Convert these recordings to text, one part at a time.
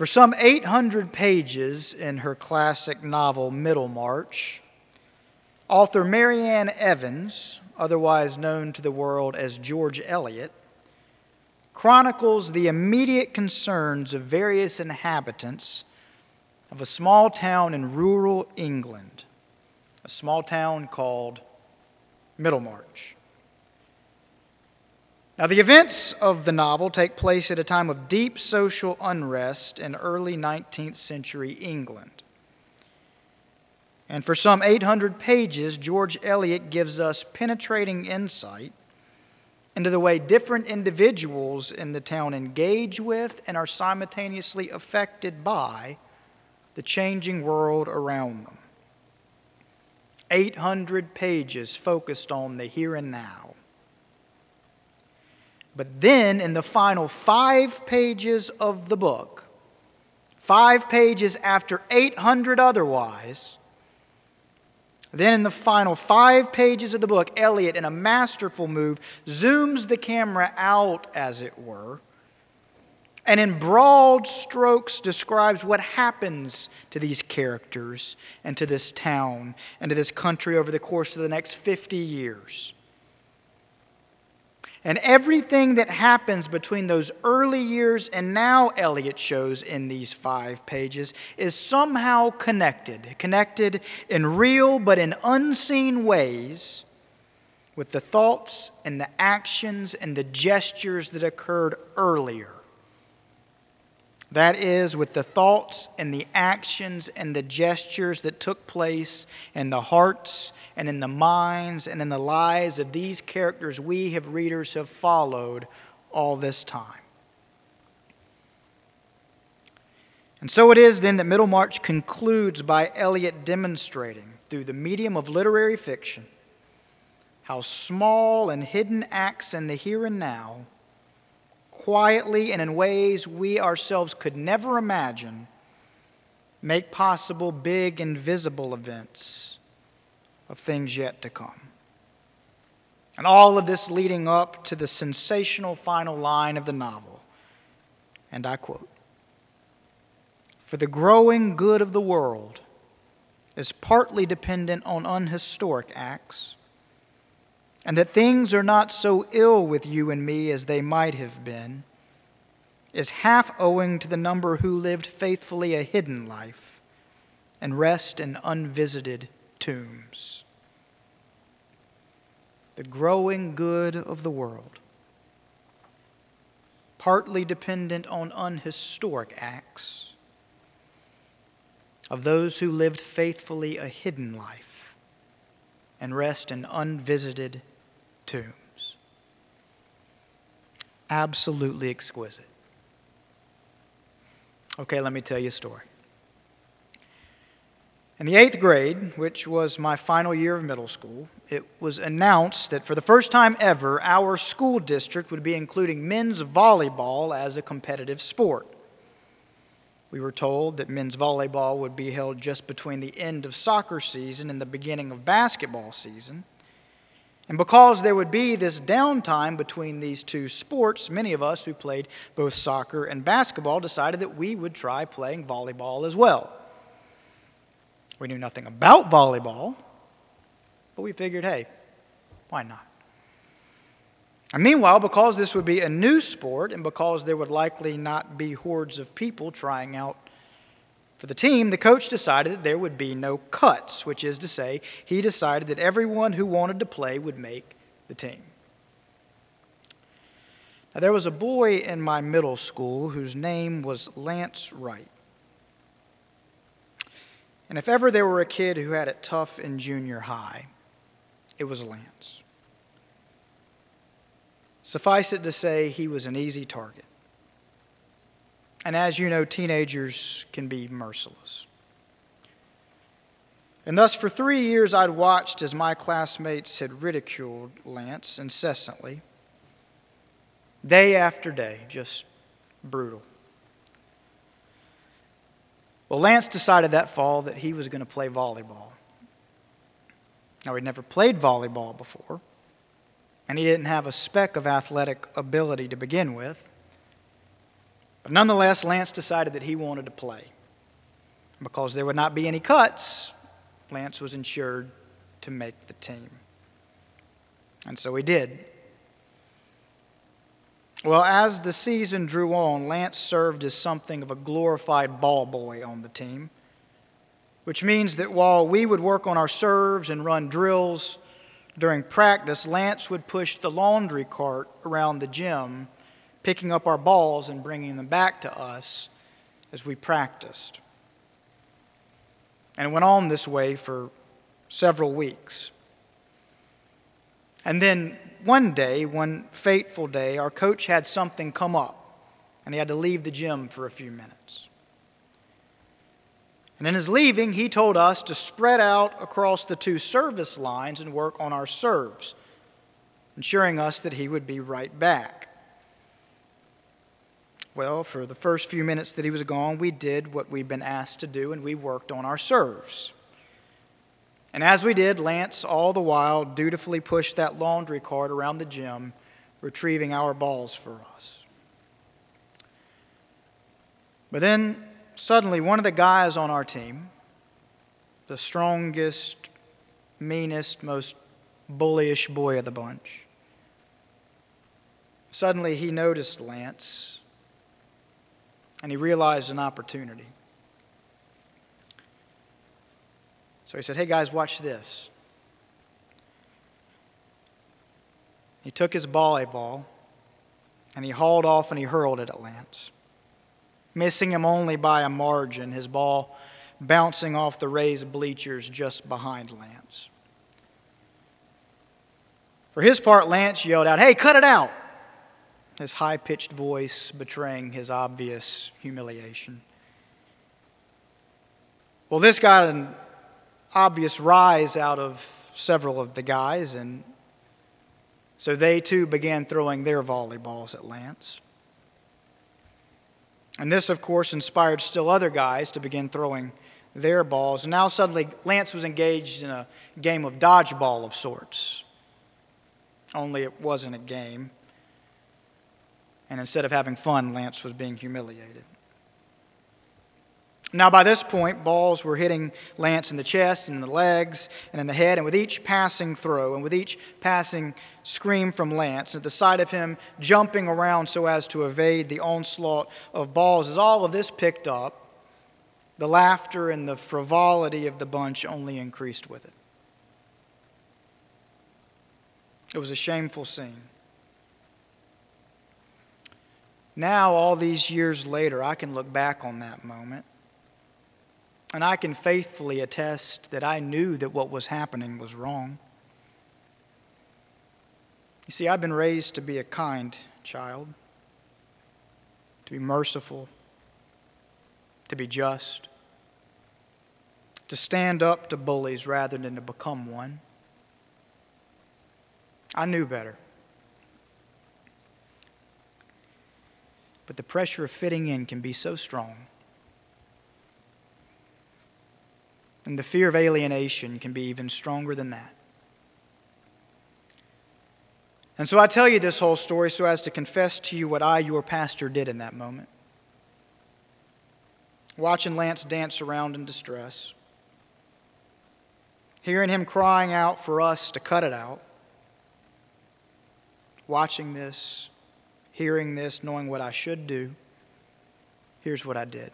For some 800 pages in her classic novel Middlemarch, author Marianne Evans, otherwise known to the world as George Eliot, chronicles the immediate concerns of various inhabitants of a small town in rural England, a small town called Middlemarch. Now, the events of the novel take place at a time of deep social unrest in early 19th century England. And for some 800 pages, George Eliot gives us penetrating insight into the way different individuals in the town engage with and are simultaneously affected by the changing world around them. 800 pages focused on the here and now. But then, in the final five pages of the book, five pages after 800 otherwise, then, in the final five pages of the book, Eliot, in a masterful move, zooms the camera out, as it were, and in broad strokes describes what happens to these characters and to this town and to this country over the course of the next 50 years. And everything that happens between those early years and now, Eliot shows in these five pages, is somehow connected. Connected in real but in unseen ways with the thoughts and the actions and the gestures that occurred earlier. That is, with the thoughts and the actions and the gestures that took place in the hearts and in the minds and in the lives of these characters we have readers have followed all this time. And so it is then that Middlemarch concludes by Eliot demonstrating through the medium of literary fiction how small and hidden acts in the here and now quietly and in ways we ourselves could never imagine, make possible big and visible events of things yet to come. And all of this leading up to the sensational final line of the novel. And I quote For the growing good of the world is partly dependent on unhistoric acts and that things are not so ill with you and me as they might have been, is half owing to the number who lived faithfully a hidden life and rest in unvisited tombs. The growing good of the world, partly dependent on unhistoric acts of those who lived faithfully a hidden life and rest in unvisited tombs. Absolutely exquisite. Okay, let me tell you a story. In the eighth grade, which was my final year of middle school, it was announced that for the first time ever, our school district would be including men's volleyball as a competitive sport. We were told that men's volleyball would be held just between the end of soccer season and the beginning of basketball season. And because there would be this downtime between these two sports, many of us who played both soccer and basketball decided that we would try playing volleyball as well. We knew nothing about volleyball, but we figured, hey, why not? And meanwhile, because this would be a new sport and because there would likely not be hordes of people trying out for the team, the coach decided that there would be no cuts, which is to say, he decided that everyone who wanted to play would make the team. Now, there was a boy in my middle school whose name was Lance Wright. And if ever there were a kid who had it tough in junior high, it was Lance. Suffice it to say, he was an easy target. And as you know, teenagers can be merciless. And thus, for three years, I'd watched as my classmates had ridiculed Lance incessantly, day after day, just brutal. Well, Lance decided that fall that he was going to play volleyball. Now, he'd never played volleyball before, and he didn't have a speck of athletic ability to begin with. But nonetheless, Lance decided that he wanted to play. Because there would not be any cuts, Lance was insured to make the team. And so he did. Well, as the season drew on, Lance served as something of a glorified ball boy on the team, which means that while we would work on our serves and run drills during practice, Lance would push the laundry cart around the gym, picking up our balls and bringing them back to us as we practiced. And it went on this way for several weeks. And then one day, one fateful day, our coach had something come up, and he had to leave the gym for a few minutes. And in his leaving, he told us to spread out across the two service lines and work on our serves, ensuring us that he would be right back. Well, for the first few minutes that he was gone, we did what we'd been asked to do, and we worked on our serves. And as we did, Lance, all the while, dutifully pushed that laundry cart around the gym, retrieving our balls for us. But then, suddenly, one of the guys on our team, the strongest, meanest, most bullyish boy of the bunch, suddenly he noticed Lance and he realized an opportunity. So he said, Hey guys, watch this. He took his volleyball and he hauled off and he hurled it at Lance, missing him only by a margin, his ball bouncing off the raised bleachers just behind Lance. For his part, Lance yelled out, Hey, cut it out! His high pitched voice betraying his obvious humiliation. Well, this got an obvious rise out of several of the guys, and so they too began throwing their volleyballs at Lance. And this, of course, inspired still other guys to begin throwing their balls. And now suddenly Lance was engaged in a game of dodgeball of sorts. Only it wasn't a game. And instead of having fun, Lance was being humiliated. Now, by this point, balls were hitting Lance in the chest and in the legs and in the head, and with each passing throw and with each passing scream from Lance, at the sight of him jumping around so as to evade the onslaught of balls, as all of this picked up, the laughter and the frivolity of the bunch only increased with it. It was a shameful scene. Now, all these years later, I can look back on that moment and I can faithfully attest that I knew that what was happening was wrong. You see, I've been raised to be a kind child, to be merciful, to be just, to stand up to bullies rather than to become one. I knew better. But the pressure of fitting in can be so strong. And the fear of alienation can be even stronger than that. And so I tell you this whole story so as to confess to you what I, your pastor, did in that moment. Watching Lance dance around in distress, hearing him crying out for us to cut it out, watching this, hearing this, knowing what I should do, here's what I did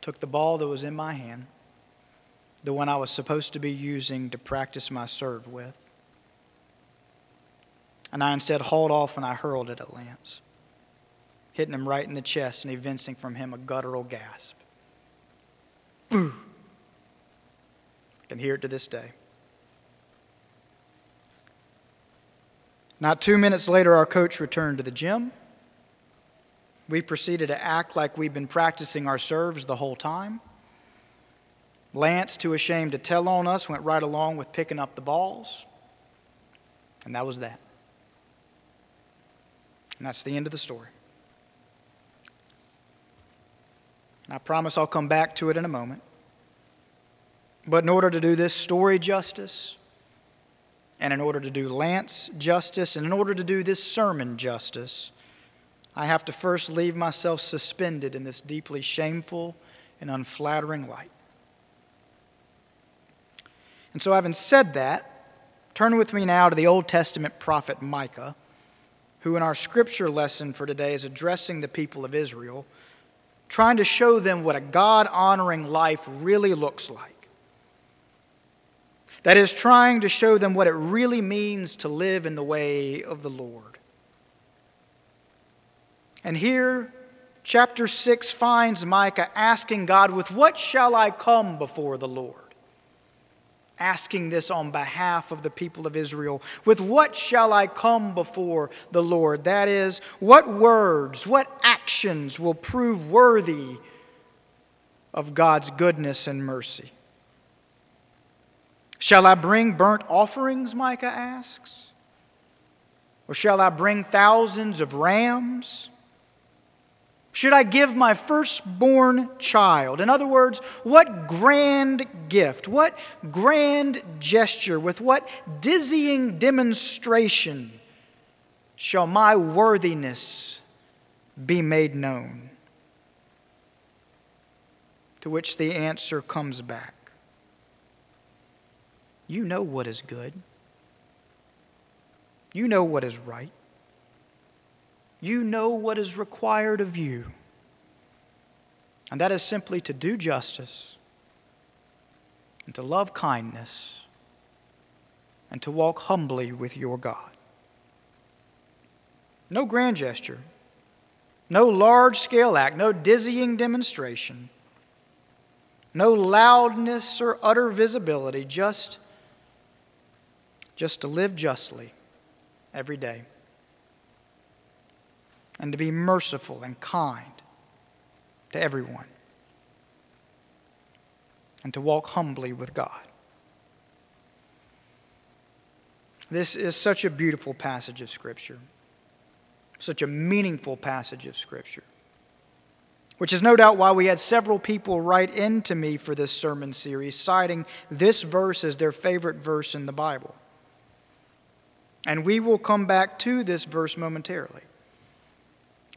took the ball that was in my hand, the one I was supposed to be using to practice my serve with, and I instead hauled off and I hurled it at Lance, hitting him right in the chest and evincing from him a guttural gasp. Boo! I can hear it to this day. Not two minutes later, our coach returned to the gym we proceeded to act like we'd been practicing our serves the whole time. Lance, too ashamed to tell on us, went right along with picking up the balls. And that was that. And that's the end of the story. And I promise I'll come back to it in a moment. But in order to do this story justice, and in order to do Lance justice, and in order to do this sermon justice, I have to first leave myself suspended in this deeply shameful and unflattering light. And so, having said that, turn with me now to the Old Testament prophet Micah, who in our scripture lesson for today is addressing the people of Israel, trying to show them what a God honoring life really looks like. That is, trying to show them what it really means to live in the way of the Lord. And here, chapter 6 finds Micah asking God, With what shall I come before the Lord? Asking this on behalf of the people of Israel. With what shall I come before the Lord? That is, what words, what actions will prove worthy of God's goodness and mercy? Shall I bring burnt offerings, Micah asks? Or shall I bring thousands of rams? Should I give my firstborn child? In other words, what grand gift, what grand gesture, with what dizzying demonstration shall my worthiness be made known? To which the answer comes back You know what is good, you know what is right. You know what is required of you. And that is simply to do justice and to love kindness and to walk humbly with your God. No grand gesture, no large scale act, no dizzying demonstration, no loudness or utter visibility, just, just to live justly every day and to be merciful and kind to everyone, and to walk humbly with God. This is such a beautiful passage of Scripture, such a meaningful passage of Scripture, which is no doubt why we had several people write in to me for this sermon series, citing this verse as their favorite verse in the Bible. And we will come back to this verse momentarily.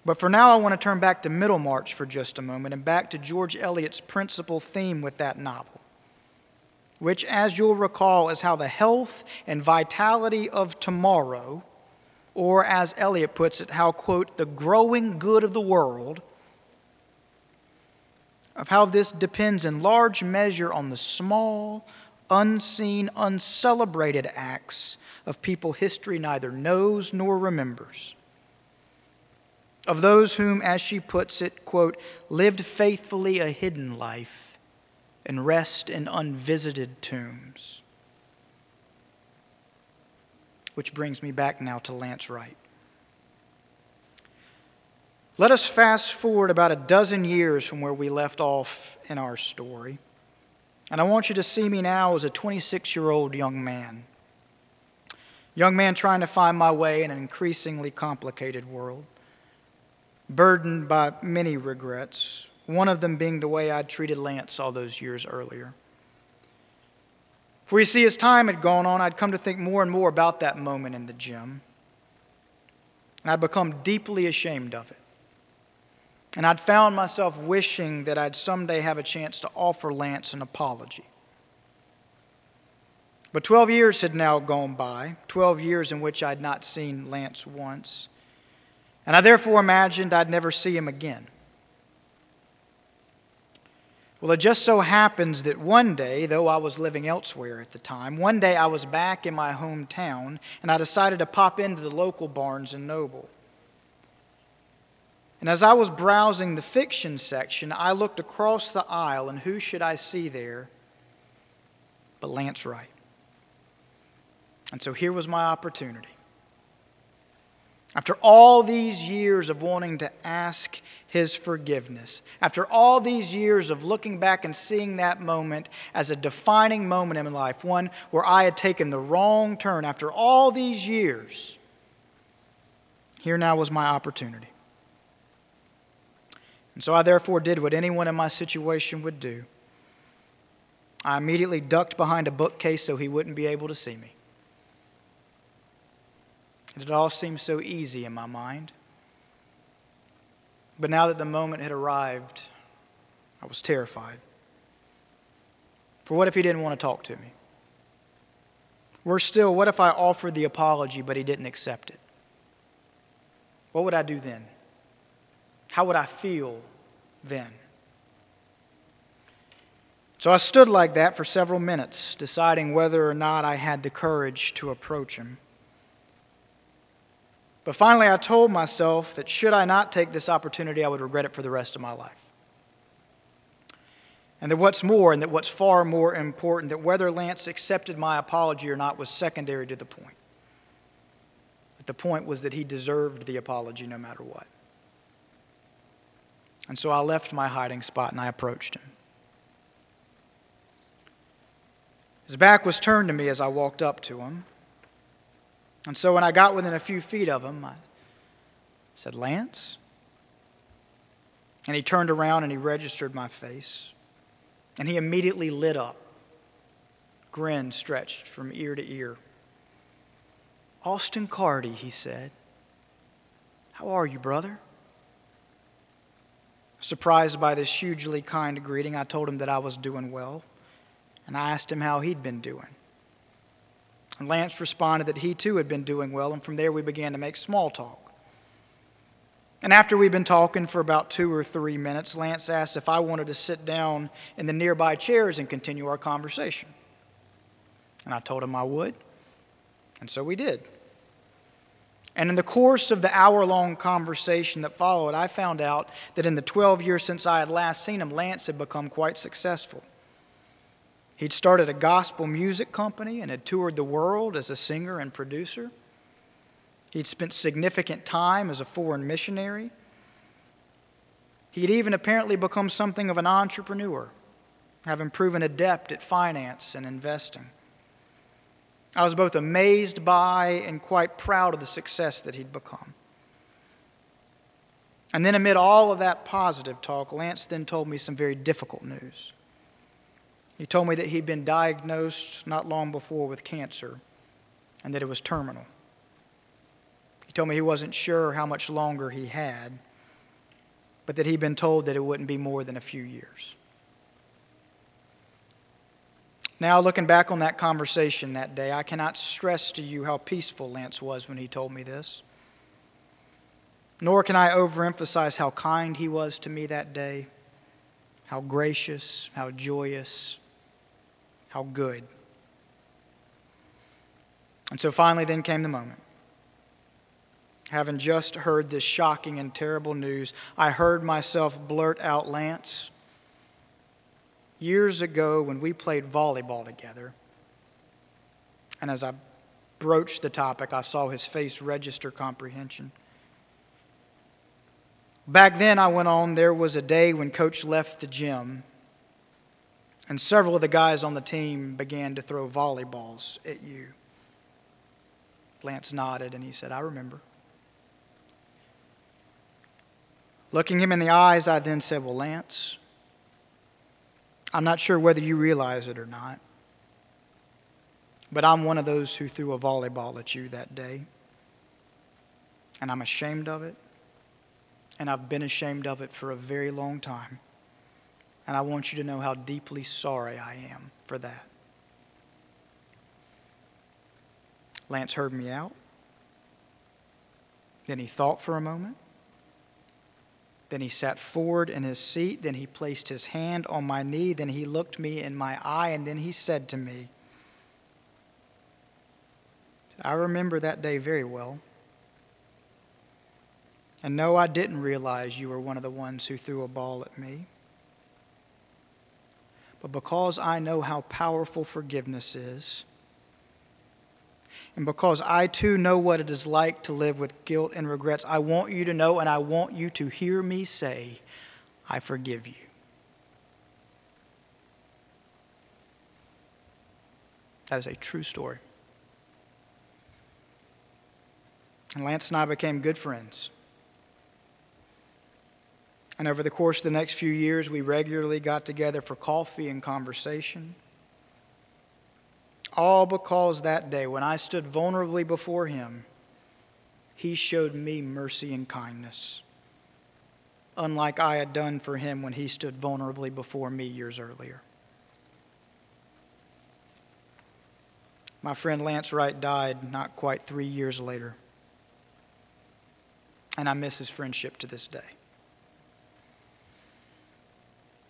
But for now, I want to turn back to Middlemarch for just a moment and back to George Eliot's principal theme with that novel, which, as you'll recall, is how the health and vitality of tomorrow, or as Eliot puts it, how, quote, the growing good of the world, of how this depends in large measure on the small, unseen, uncelebrated acts of people history neither knows nor remembers of those whom, as she puts it, quote, lived faithfully a hidden life and rest in unvisited tombs. Which brings me back now to Lance Wright. Let us fast forward about a dozen years from where we left off in our story. And I want you to see me now as a 26 year old young man. Young man trying to find my way in an increasingly complicated world burdened by many regrets, one of them being the way I'd treated Lance all those years earlier. For you see, as time had gone on, I'd come to think more and more about that moment in the gym. And I'd become deeply ashamed of it. And I'd found myself wishing that I'd someday have a chance to offer Lance an apology. But 12 years had now gone by, 12 years in which I'd not seen Lance once and I therefore imagined I'd never see him again. Well, it just so happens that one day, though I was living elsewhere at the time, one day I was back in my hometown and I decided to pop into the local Barnes and Noble. And as I was browsing the fiction section, I looked across the aisle, and who should I see there but Lance Wright? And so here was my opportunity. After all these years of wanting to ask his forgiveness, after all these years of looking back and seeing that moment as a defining moment in my life, one where I had taken the wrong turn, after all these years, here now was my opportunity. And so I therefore did what anyone in my situation would do. I immediately ducked behind a bookcase so he wouldn't be able to see me. It all seemed so easy in my mind. But now that the moment had arrived, I was terrified. For what if he didn't want to talk to me? Worse still, what if I offered the apology but he didn't accept it? What would I do then? How would I feel then? So I stood like that for several minutes, deciding whether or not I had the courage to approach him. But finally, I told myself that should I not take this opportunity, I would regret it for the rest of my life. And that what's more, and that what's far more important, that whether Lance accepted my apology or not was secondary to the point. But the point was that he deserved the apology no matter what. And so I left my hiding spot and I approached him. His back was turned to me as I walked up to him. And so when I got within a few feet of him, I said, Lance? And he turned around and he registered my face. And he immediately lit up, grin stretched from ear to ear. Austin Carty, he said. How are you, brother? Surprised by this hugely kind greeting, I told him that I was doing well, and I asked him how he'd been doing. And Lance responded that he too had been doing well, and from there we began to make small talk. And after we'd been talking for about two or three minutes, Lance asked if I wanted to sit down in the nearby chairs and continue our conversation. And I told him I would, and so we did. And in the course of the hour long conversation that followed, I found out that in the 12 years since I had last seen him, Lance had become quite successful. He'd started a gospel music company and had toured the world as a singer and producer. He'd spent significant time as a foreign missionary. He'd even apparently become something of an entrepreneur, having proven adept at finance and investing. I was both amazed by and quite proud of the success that he'd become. And then, amid all of that positive talk, Lance then told me some very difficult news. He told me that he'd been diagnosed not long before with cancer and that it was terminal. He told me he wasn't sure how much longer he had, but that he'd been told that it wouldn't be more than a few years. Now, looking back on that conversation that day, I cannot stress to you how peaceful Lance was when he told me this. Nor can I overemphasize how kind he was to me that day, how gracious, how joyous, how good. And so finally, then came the moment having just heard this shocking and terrible news, I heard myself blurt out, Lance, years ago when we played volleyball together, and as I broached the topic, I saw his face register comprehension. Back then, I went on, there was a day when Coach left the gym, and several of the guys on the team began to throw volleyballs at you. Lance nodded and he said, I remember. Looking him in the eyes, I then said, Well, Lance, I'm not sure whether you realize it or not, but I'm one of those who threw a volleyball at you that day. And I'm ashamed of it. And I've been ashamed of it for a very long time. And I want you to know how deeply sorry I am for that. Lance heard me out. Then he thought for a moment. Then he sat forward in his seat. Then he placed his hand on my knee. Then he looked me in my eye. And then he said to me, I remember that day very well. And no, I didn't realize you were one of the ones who threw a ball at me. But because I know how powerful forgiveness is, and because I too know what it is like to live with guilt and regrets, I want you to know and I want you to hear me say, I forgive you. That is a true story. And Lance and I became good friends. And over the course of the next few years, we regularly got together for coffee and conversation. All because that day, when I stood vulnerably before him, he showed me mercy and kindness. unlike I had done for him when he stood vulnerably before me years earlier. My friend Lance Wright died not quite three years later, and I miss his friendship to this day.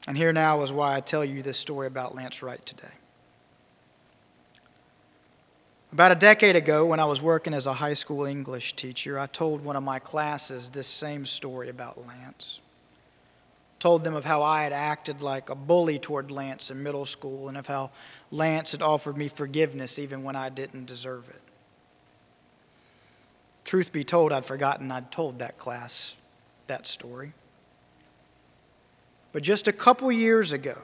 And here now is why I tell you this story about Lance Wright today. About a decade ago, when I was working as a high school English teacher, I told one of my classes this same story about Lance. Told them of how I had acted like a bully toward Lance in middle school and of how Lance had offered me forgiveness even when I didn't deserve it. Truth be told, I'd forgotten I'd told that class that story. But just a couple years ago,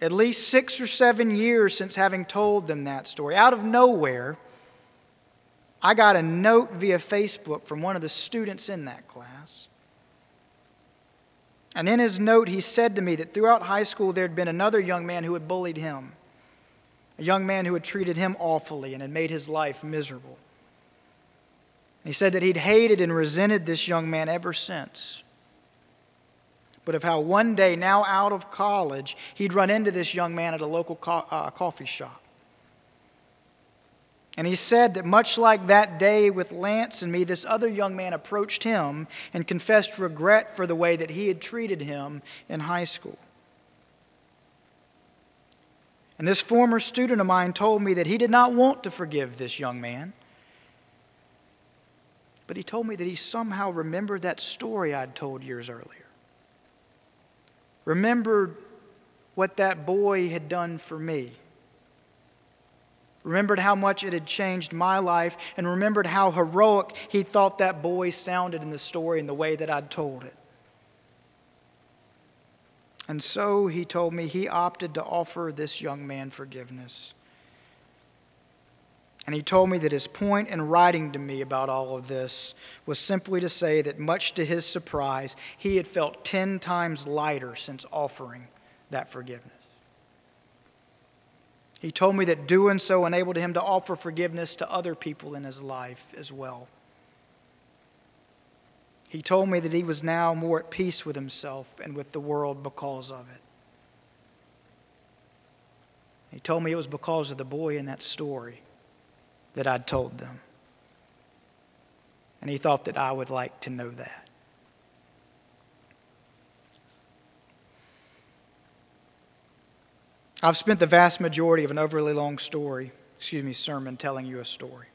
at least six or seven years since having told them that story, out of nowhere, I got a note via Facebook from one of the students in that class. And in his note, he said to me that throughout high school there had been another young man who had bullied him, a young man who had treated him awfully and had made his life miserable. He said that he'd hated and resented this young man ever since but of how one day, now out of college, he'd run into this young man at a local co- uh, coffee shop. And he said that much like that day with Lance and me, this other young man approached him and confessed regret for the way that he had treated him in high school. And this former student of mine told me that he did not want to forgive this young man. But he told me that he somehow remembered that story I'd told years earlier remembered what that boy had done for me. Remembered how much it had changed my life, and remembered how heroic he thought that boy sounded in the story and the way that I'd told it. And so he told me he opted to offer this young man forgiveness. And he told me that his point in writing to me about all of this was simply to say that, much to his surprise, he had felt 10 times lighter since offering that forgiveness. He told me that doing so enabled him to offer forgiveness to other people in his life as well. He told me that he was now more at peace with himself and with the world because of it. He told me it was because of the boy in that story that I'd told them. And he thought that I would like to know that. I've spent the vast majority of an overly long story, excuse me, sermon telling you a story.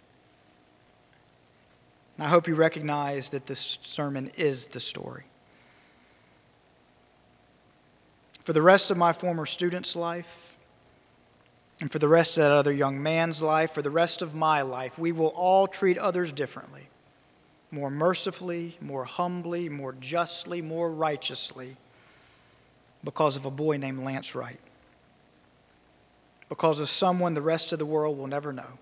And I hope you recognize that this sermon is the story. For the rest of my former student's life, and for the rest of that other young man's life, for the rest of my life, we will all treat others differently, more mercifully, more humbly, more justly, more righteously, because of a boy named Lance Wright, because of someone the rest of the world will never know,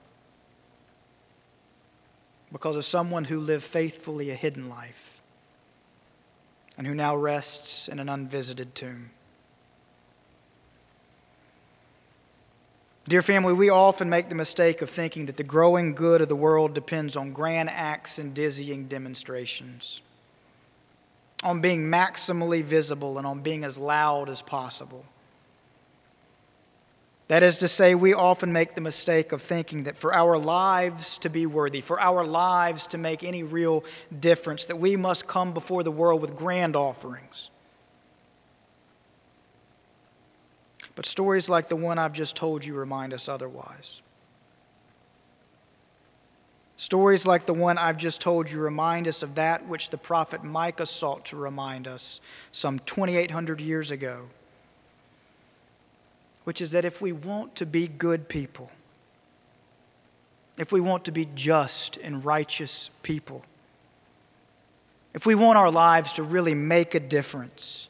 because of someone who lived faithfully a hidden life and who now rests in an unvisited tomb. Dear family, we often make the mistake of thinking that the growing good of the world depends on grand acts and dizzying demonstrations, on being maximally visible, and on being as loud as possible. That is to say, we often make the mistake of thinking that for our lives to be worthy, for our lives to make any real difference, that we must come before the world with grand offerings But stories like the one I've just told you remind us otherwise. Stories like the one I've just told you remind us of that which the prophet Micah sought to remind us some 2,800 years ago, which is that if we want to be good people, if we want to be just and righteous people, if we want our lives to really make a difference,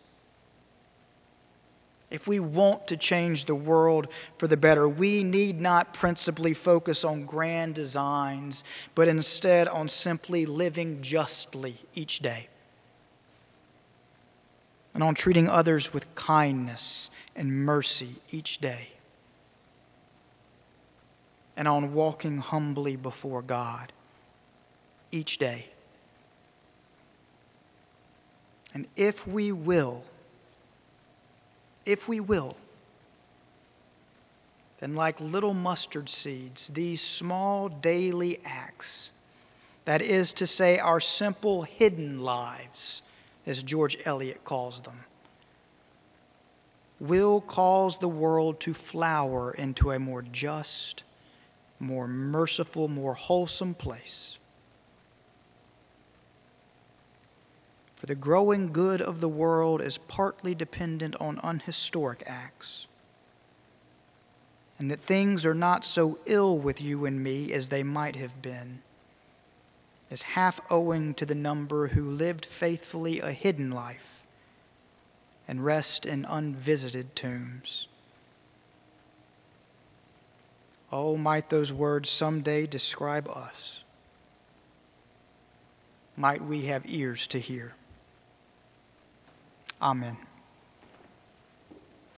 if we want to change the world for the better, we need not principally focus on grand designs, but instead on simply living justly each day and on treating others with kindness and mercy each day and on walking humbly before God each day. And if we will, if we will, then like little mustard seeds, these small daily acts, that is to say, our simple hidden lives, as George Eliot calls them, will cause the world to flower into a more just, more merciful, more wholesome place. For the growing good of the world is partly dependent on unhistoric acts, and that things are not so ill with you and me as they might have been is half owing to the number who lived faithfully a hidden life and rest in unvisited tombs. Oh, might those words someday describe us. Might we have ears to hear. Amen.